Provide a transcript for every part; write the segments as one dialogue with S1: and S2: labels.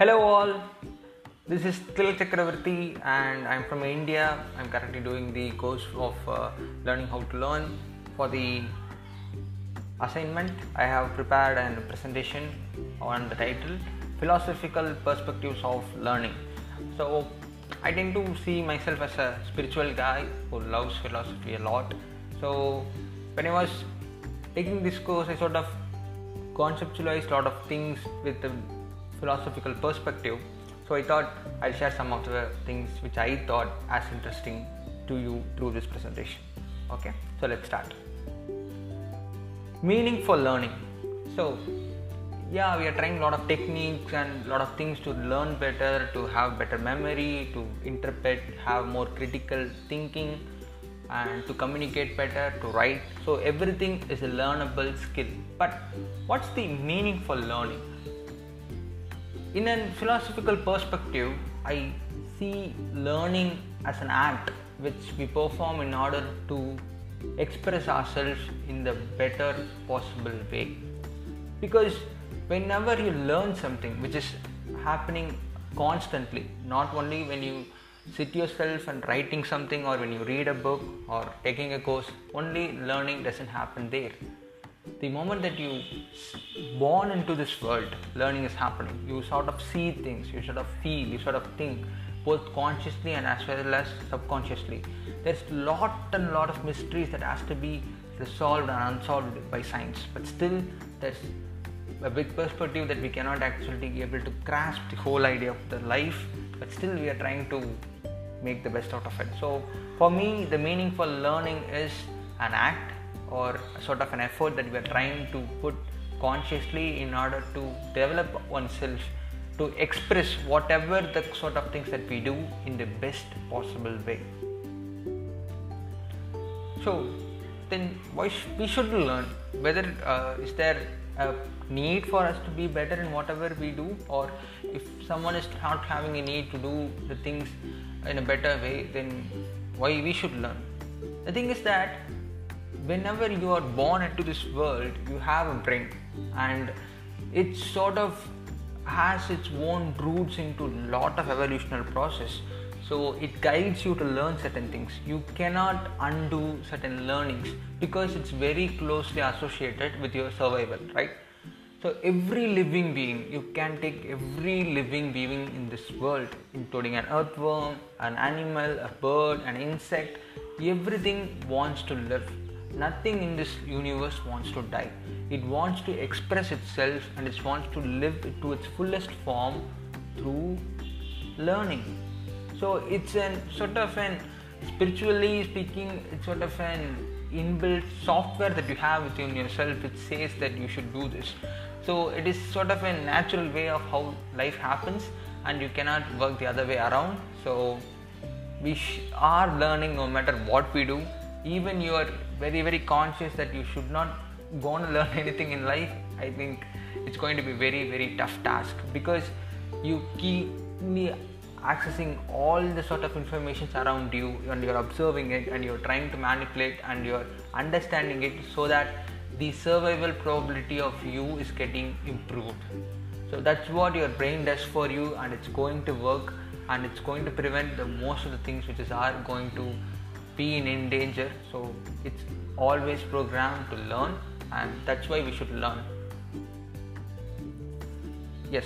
S1: Hello, all. This is Til Chakravarti, and I'm from India. I'm currently doing the course of uh, learning how to learn. For the assignment, I have prepared a presentation on the title Philosophical Perspectives of Learning. So, I tend to see myself as a spiritual guy who loves philosophy a lot. So, when I was taking this course, I sort of conceptualized a lot of things with a philosophical perspective. So I thought I'll share some of the things which I thought as interesting to you through this presentation. Okay, so let's start. Meaning for learning. So yeah, we are trying a lot of techniques and a lot of things to learn better, to have better memory, to interpret, have more critical thinking, and to communicate better, to write. So everything is a learnable skill. But what's the meaning for learning? In a philosophical perspective, I see learning as an act which we perform in order to express ourselves in the better possible way. Because whenever you learn something which is happening constantly, not only when you sit yourself and writing something or when you read a book or taking a course, only learning doesn't happen there the moment that you born into this world learning is happening. You sort of see things you sort of feel you sort of think both consciously and as well as subconsciously. There's lot and lot of mysteries that has to be resolved and unsolved by science. But still there's a big perspective that we cannot actually be able to grasp the whole idea of the life but still we are trying to make the best out of it. So for me the meaningful learning is an act or sort of an effort that we are trying to put consciously in order to develop oneself to express whatever the sort of things that we do in the best possible way. So then why sh- we should learn whether uh, is there a need for us to be better in whatever we do or if someone is not having a need to do the things in a better way then why we should learn? The thing is that whenever you are born into this world, you have a brain, and it sort of has its own roots into a lot of evolutionary process. So it guides you to learn certain things. You cannot undo certain learnings because it's very closely associated with your survival, right? So every living being, you can take every living being in this world, including an earthworm, an animal, a bird, an insect, everything wants to live nothing in this universe wants to die. It wants to express itself and it wants to live to its fullest form through learning. So it's an sort of an spiritually speaking, it's sort of an inbuilt software that you have within yourself which says that you should do this. So it is sort of a natural way of how life happens and you cannot work the other way around. So we sh- are learning no matter what we do even you are very very conscious that you should not go to learn anything in life i think it's going to be very very tough task because you keep accessing all the sort of information around you and you're observing it and you're trying to manipulate and you're understanding it so that the survival probability of you is getting improved. So that's what your brain does for you and it's going to work and it's going to prevent the most of the things which is are going to be in danger. So it's always programmed to learn and that's why we should learn. Yes.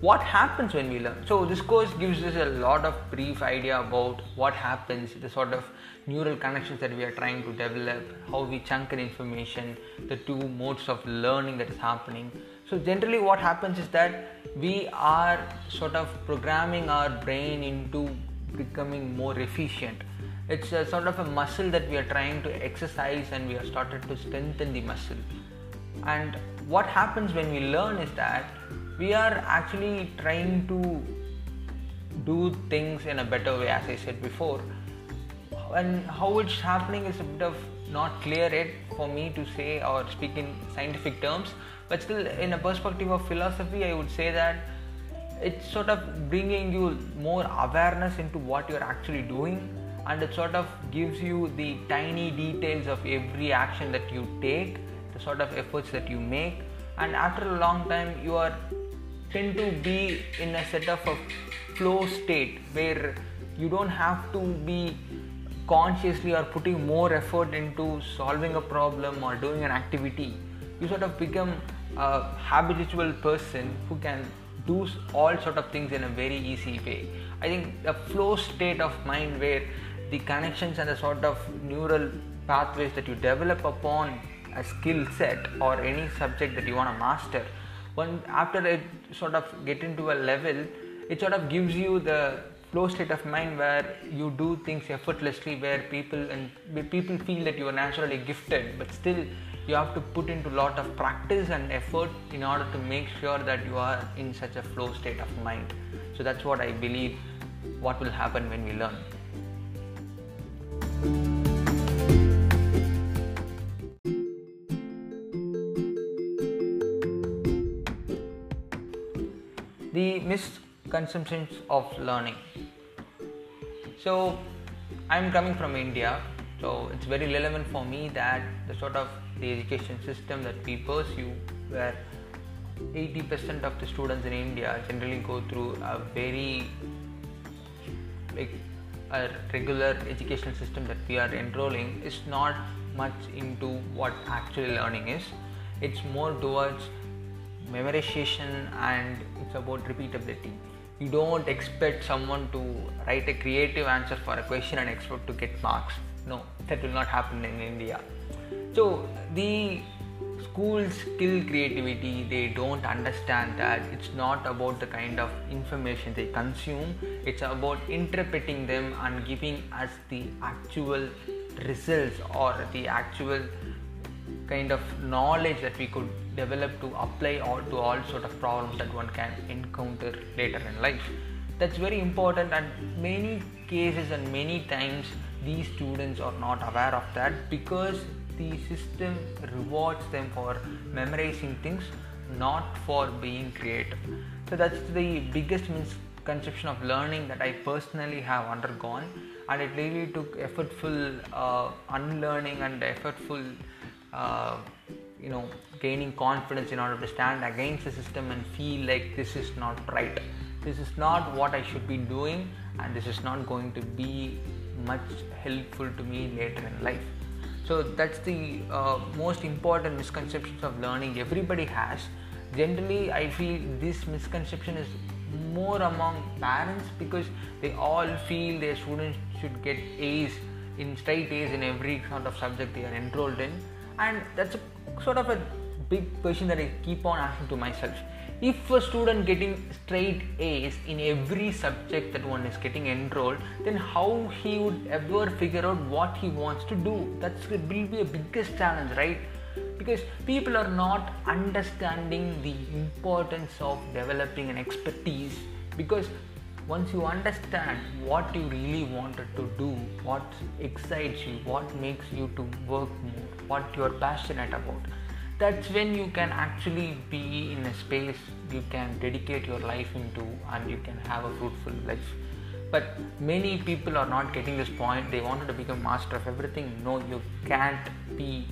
S1: What happens when we learn? So this course gives us a lot of brief idea about what happens the sort of neural connections that we are trying to develop how we chunk in information the two modes of learning that is happening. So generally what happens is that we are sort of programming our brain into becoming more efficient it's a sort of a muscle that we are trying to exercise and we have started to strengthen the muscle. And what happens when we learn is that we are actually trying to do things in a better way as i said before. And how it's happening is a bit of not clear yet for me to say or speak in scientific terms but still in a perspective of philosophy i would say that it's sort of bringing you more awareness into what you're actually doing and it sort of gives you the tiny details of every action that you take the sort of efforts that you make. And after a long time you are tend to be in a set of a flow state where you don't have to be consciously or putting more effort into solving a problem or doing an activity. You sort of become a habitual person who can do all sort of things in a very easy way. I think a flow state of mind where the connections and the sort of neural pathways that you develop upon a skill set or any subject that you want to master when after it sort of get into a level it sort of gives you the flow state of mind where you do things effortlessly where people and people feel that you are naturally gifted but still you have to put into a lot of practice and effort in order to make sure that you are in such a flow state of mind. So that's what i believe what will happen when we learn the misconceptions of learning. So i'm coming from india so it's very relevant for me that the sort of the education system that we pursue where 80% of the students in india generally go through a very like a regular educational system that we are enrolling is not much into what actually learning is. It's more towards memorization and it's about repeatability. You don't expect someone to write a creative answer for a question and expect to get marks. No that will not happen in india. So the schools kill creativity they don't understand that it's not about the kind of information they consume it's about interpreting them and giving us the actual results or the actual kind of knowledge that we could develop to apply to all sort of problems that one can encounter later in life. That's very important and many cases and many times these students are not aware of that because the system rewards them for memorizing things not for being creative. So that's the biggest misconception of learning that i personally have undergone. And it really took effortful uh, unlearning and effortful uh, you know gaining confidence in order to stand against the system and feel like this is not right. This is not what i should be doing and this is not going to be much helpful to me later in life so that's the uh, most important misconceptions of learning everybody has. Generally i feel this misconception is more among parents because they all feel their students should get a's in straight a's in every sort of subject they are enrolled in. And that's a, sort of a big question that i keep on asking to myself if a student getting straight A's in every subject that one is getting enrolled, then how he would ever figure out what he wants to do? That's will be a biggest challenge, right? Because people are not understanding the importance of developing an expertise. Because once you understand what you really wanted to do, what excites you, what makes you to work more, what you're passionate about, that's when you can actually be in a space you can dedicate your life into and you can have a fruitful life. But many people are not getting this point. They wanted to become master of everything. No you can't be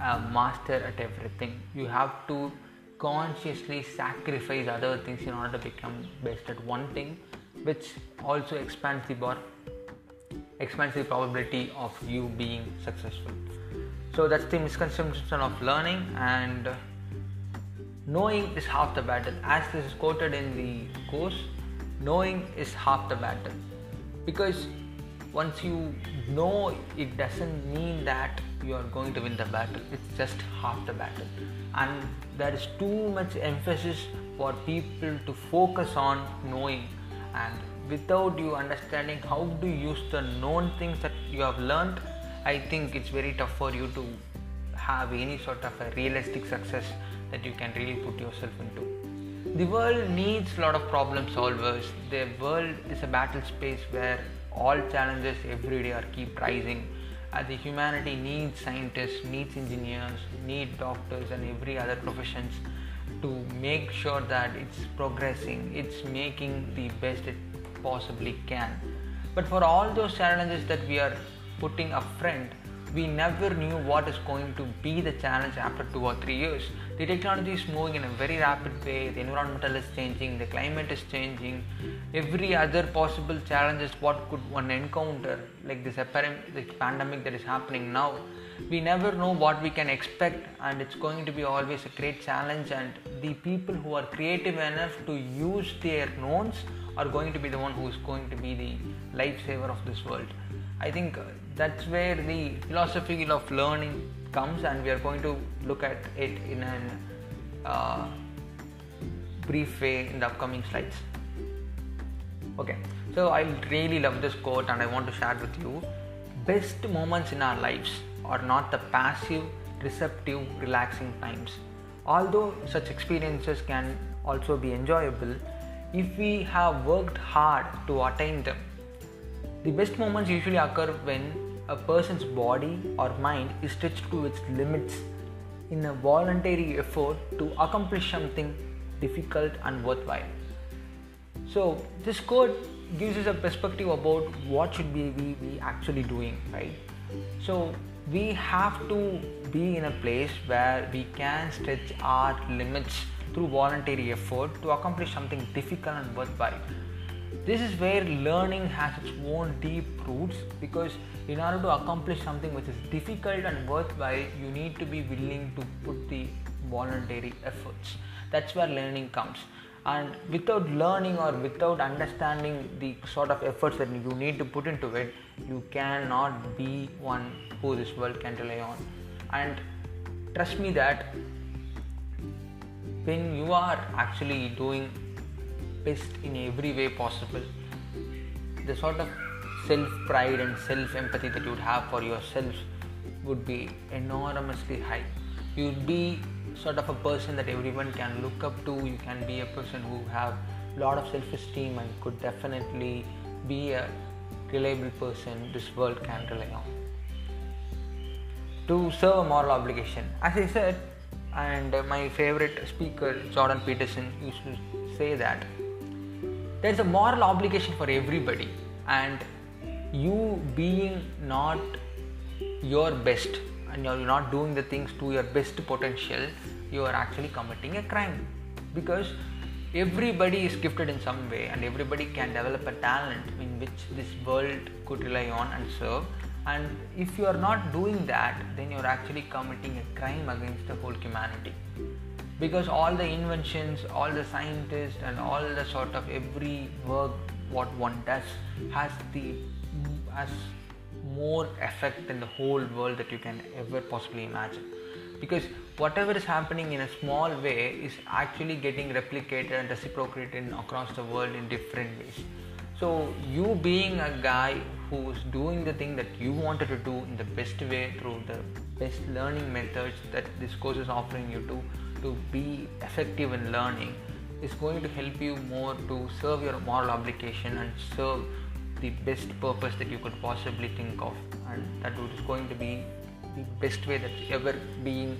S1: a master at everything. You have to consciously sacrifice other things in order to become best at one thing which also expands the bar expands the probability of you being successful so that's the misconception of learning and knowing is half the battle. As this is quoted in the course, knowing is half the battle. Because once you know, it doesn't mean that you are going to win the battle. It's just half the battle. And there is too much emphasis for people to focus on knowing and without you understanding how to use the known things that you have learned I think it's very tough for you to have any sort of a realistic success that you can really put yourself into. The world needs a lot of problem solvers. The world is a battle space where all challenges every day are keep rising. Uh, the humanity needs scientists, needs engineers, need doctors and every other professions to make sure that it's progressing, it's making the best it possibly can. But for all those challenges that we are putting a friend we never knew what is going to be the challenge after two or three years. The technology is moving in a very rapid way, the environmental is changing, the climate is changing, every other possible challenges what could one encounter, like this, this pandemic that is happening now. We never know what we can expect, and it's going to be always a great challenge. And the people who are creative enough to use their knowns are going to be the one who is going to be the lifesaver of this world. I think that's where the philosophy of learning comes, and we are going to look at it in a uh, brief way in the upcoming slides. Okay, so I really love this quote, and I want to share with you. Best moments in our lives are not the passive, receptive, relaxing times. Although such experiences can also be enjoyable, if we have worked hard to attain them, the best moments usually occur when a person's body or mind is stretched to its limits in a voluntary effort to accomplish something difficult and worthwhile. So, this quote gives us a perspective about what should we be actually doing, right? So, we have to be in a place where we can stretch our limits through voluntary effort to accomplish something difficult and worthwhile this is where learning has its own deep roots because in order to accomplish something which is difficult and worthwhile, you need to be willing to put the voluntary efforts. That's where learning comes. And without learning or without understanding the sort of efforts that you need to put into it, you cannot be one who this world can rely on. And trust me that when you are actually doing best in every way possible. The sort of self pride and self empathy that you would have for yourself would be enormously high. You'd be sort of a person that everyone can look up to. You can be a person who have a lot of self esteem and could definitely be a reliable person this world can rely on. To serve a moral obligation, as I said, and my favorite speaker Jordan Peterson used to say that there's a moral obligation for everybody. And you being not your best and you're not doing the things to your best potential you are actually committing a crime. Because everybody is gifted in some way and everybody can develop a talent in which this world could rely on and serve. And if you are not doing that then you're actually committing a crime against the whole humanity because all the inventions all the scientists and all the sort of every work what one does has the has more effect in the whole world that you can ever possibly imagine. Because whatever is happening in a small way is actually getting replicated and reciprocated across the world in different ways. So you being a guy who's doing the thing that you wanted to do in the best way through the best learning methods that this course is offering you to to be effective in learning is going to help you more to serve your moral obligation and serve the best purpose that you could possibly think of. And that is going to be the best way that's ever being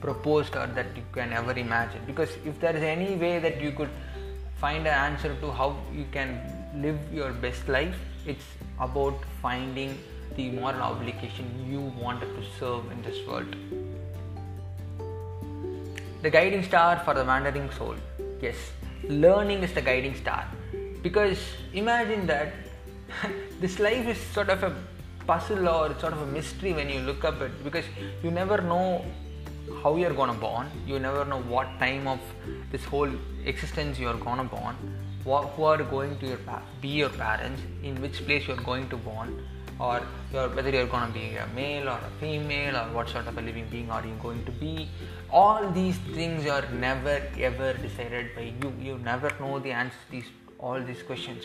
S1: proposed or that you can ever imagine. Because if there is any way that you could find an answer to how you can live your best life it's about finding the moral obligation you wanted to serve in this world the guiding star for the wandering soul. Yes, learning is the guiding star. Because imagine that this life is sort of a puzzle or sort of a mystery when you look up it because you never know how you're gonna born, you never know what time of this whole existence you're gonna born, what, who are going to your, be your parents, in which place you're going to born or you're, whether you're going to be a male or a female or what sort of a living being are you going to be? All these things are never ever decided by you. You never know the answers to these all these questions.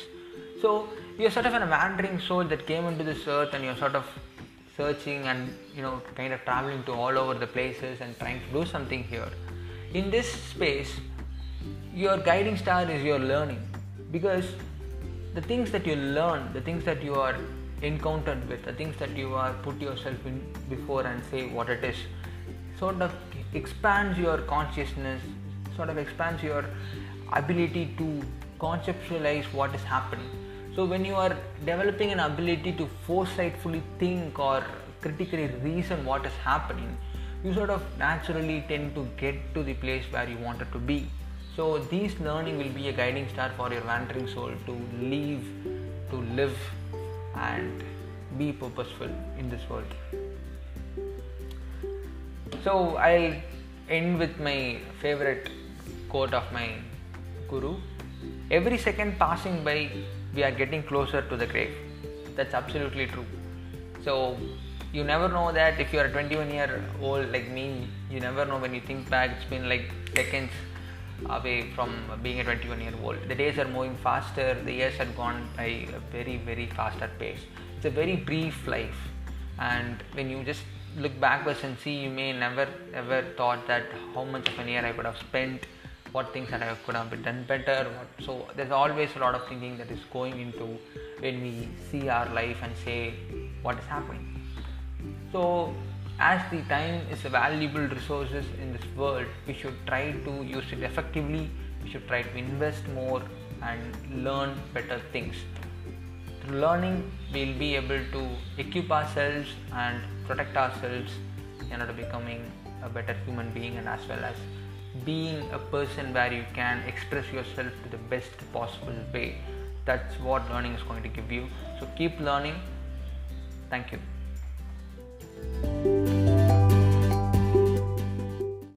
S1: So you're sort of a wandering soul that came into this earth and you're sort of searching and you know kind of traveling to all over the places and trying to do something here. In this space your guiding star is your learning. Because the things that you learn the things that you are encountered with, the things that you are put yourself in before and say what it is, sort of expands your consciousness, sort of expands your ability to conceptualize what is happening. So when you are developing an ability to foresightfully think or critically reason what is happening, you sort of naturally tend to get to the place where you wanted to be. So, these learning will be a guiding star for your wandering soul to leave, to live, and be purposeful in this world. So, I'll end with my favorite quote of my guru Every second passing by, we are getting closer to the grave. That's absolutely true. So, you never know that if you are a 21 year old like me, you never know when you think back, it's been like seconds away from being a 21 year old. The days are moving faster, the years have gone by a very, very faster pace. It's a very brief life, and when you just look backwards and see, you may never ever thought that how much of an year I could have spent, what things that I could have been done better. What, so there's always a lot of thinking that is going into when we see our life and say what is happening. So as the time is a valuable resources in this world, we should try to use it effectively. We should try to invest more and learn better things. Through learning, we'll be able to equip ourselves and protect ourselves in order to becoming a better human being and as well as being a person where you can express yourself to the best possible way. That's what learning is going to give you. So keep learning. Thank you.